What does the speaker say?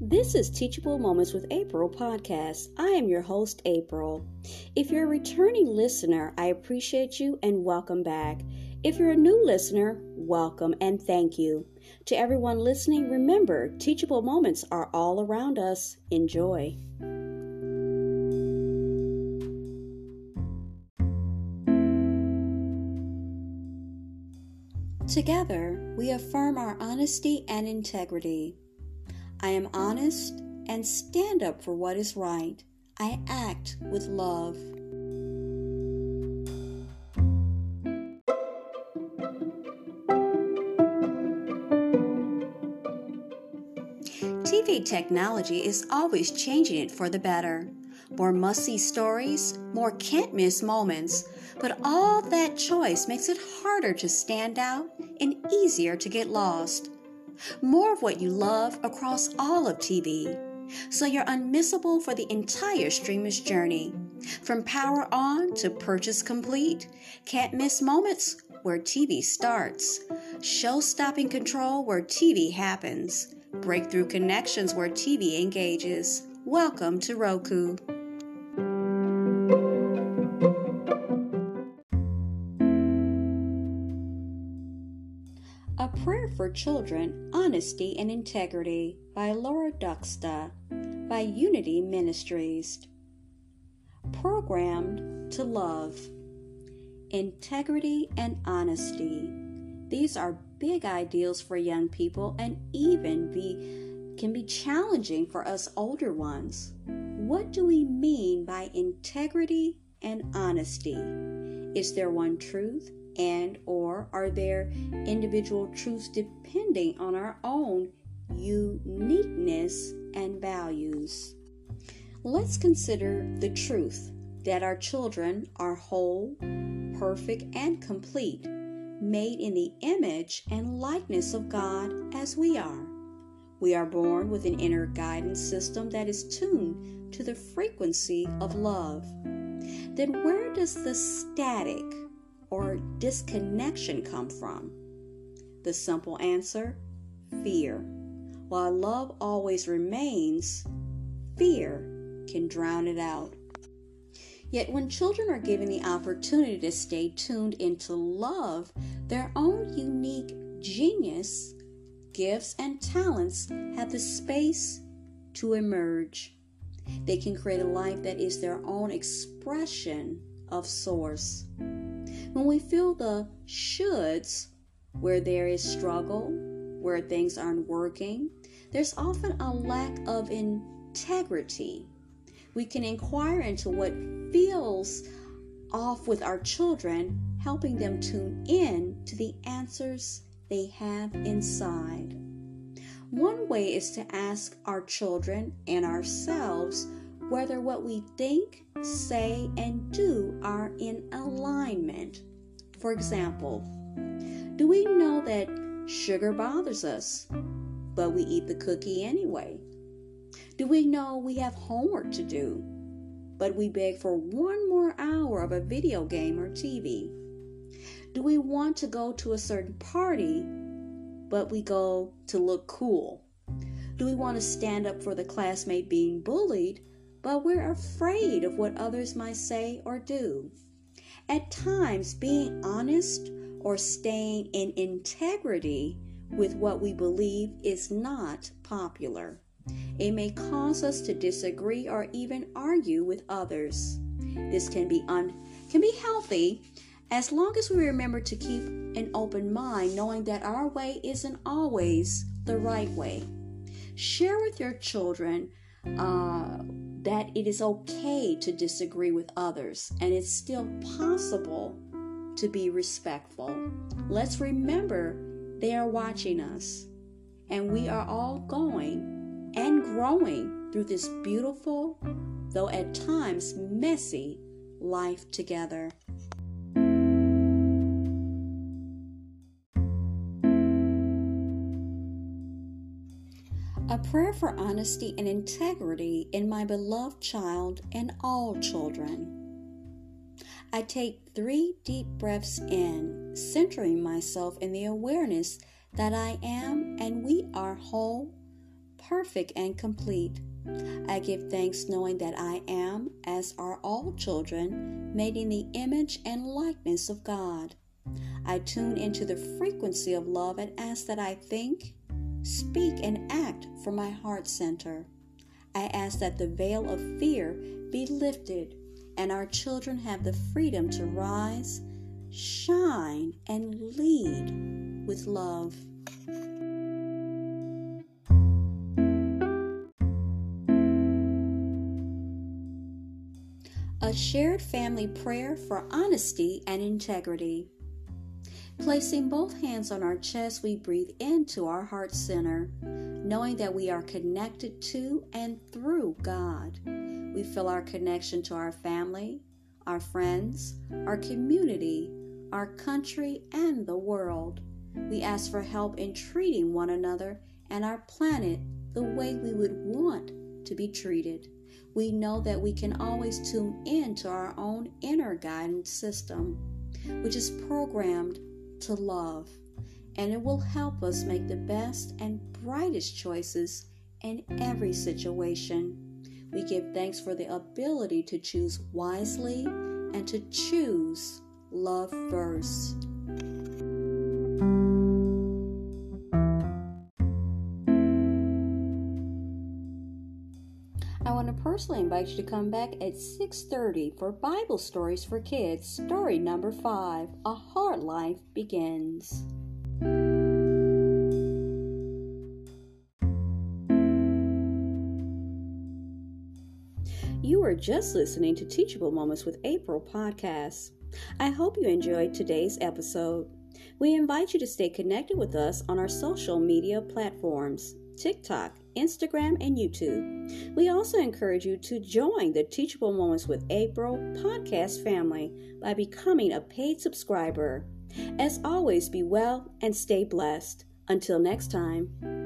This is Teachable Moments with April podcast. I am your host, April. If you're a returning listener, I appreciate you and welcome back. If you're a new listener, welcome and thank you. To everyone listening, remember, teachable moments are all around us. Enjoy. Together, we affirm our honesty and integrity. I am honest and stand up for what is right. I act with love. TV technology is always changing it for the better. More must see stories, more can't miss moments, but all that choice makes it harder to stand out and easier to get lost. More of what you love across all of TV, so you're unmissable for the entire streamer's journey. From power on to purchase complete, can't miss moments where TV starts, show stopping control where TV happens, breakthrough connections where TV engages. Welcome to Roku. Prayer for Children Honesty and Integrity by Laura Duksta by Unity Ministries. Programmed to love. Integrity and honesty. These are big ideals for young people and even be can be challenging for us older ones. What do we mean by integrity and honesty? Is there one truth? And or are there individual truths depending on our own uniqueness and values? Let's consider the truth that our children are whole perfect and complete made in the image and likeness of god as we are. We are born with an inner guidance system that is tuned to the frequency of love. Then where does the static or disconnection come from? The simple answer fear. While love always remains, fear can drown it out. Yet, when children are given the opportunity to stay tuned into love, their own unique genius, gifts, and talents have the space to emerge. They can create a life that is their own expression of Source. When we feel the shoulds, where there is struggle, where things aren't working, there's often a lack of integrity. We can inquire into what feels off with our children, helping them tune in to the answers they have inside. One way is to ask our children and ourselves whether what we think, say, and do are in alignment. For example, do we know that sugar bothers us, but we eat the cookie anyway? Do we know we have homework to do, but we beg for one more hour of a video game or TV? Do we want to go to a certain party, but we go to look cool? Do we want to stand up for the classmate being bullied, but we're afraid of what others might say or do. At times, being honest or staying in integrity with what we believe is not popular. It may cause us to disagree or even argue with others. This can be un- can be healthy as long as we remember to keep an open mind knowing that our way isn't always the right way. Share with your children uh, that it is okay to disagree with others and it's still possible to be respectful. Let's remember they are watching us and we are all going and growing through this beautiful, though at times messy, life together. Prayer for honesty and integrity in my beloved child and all children. I take three deep breaths in, centering myself in the awareness that I am and we are whole, perfect and complete. I give thanks knowing that I am, as are all children, made in the image and likeness of God. I tune into the frequency of love and ask that I think, speak, and act from my heart center. I ask that the veil of fear be lifted and our children have the freedom to rise, shine, and lead with love. A shared family prayer for honesty and integrity. Placing both hands on our chest, we breathe into our heart center, knowing that we are connected to and through God. We feel our connection to our family, our friends, our community, our country, and the world. We ask for help in treating one another and our planet the way we would want to be treated. We know that we can always tune in to our own inner guidance system, which is programmed to love, and it will help us make the best and brightest choices in every situation. We give thanks for the ability to choose wisely and to choose love first. Personally invite you to come back at 6:30 for Bible Stories for Kids, story number 5, A Hard Life Begins. You are just listening to Teachable Moments with April podcast. I hope you enjoyed today's episode. We invite you to stay connected with us on our social media platforms TikTok, Instagram, and YouTube. We also encourage you to join the Teachable Moments with April podcast family by becoming a paid subscriber. As always, be well and stay blessed. Until next time.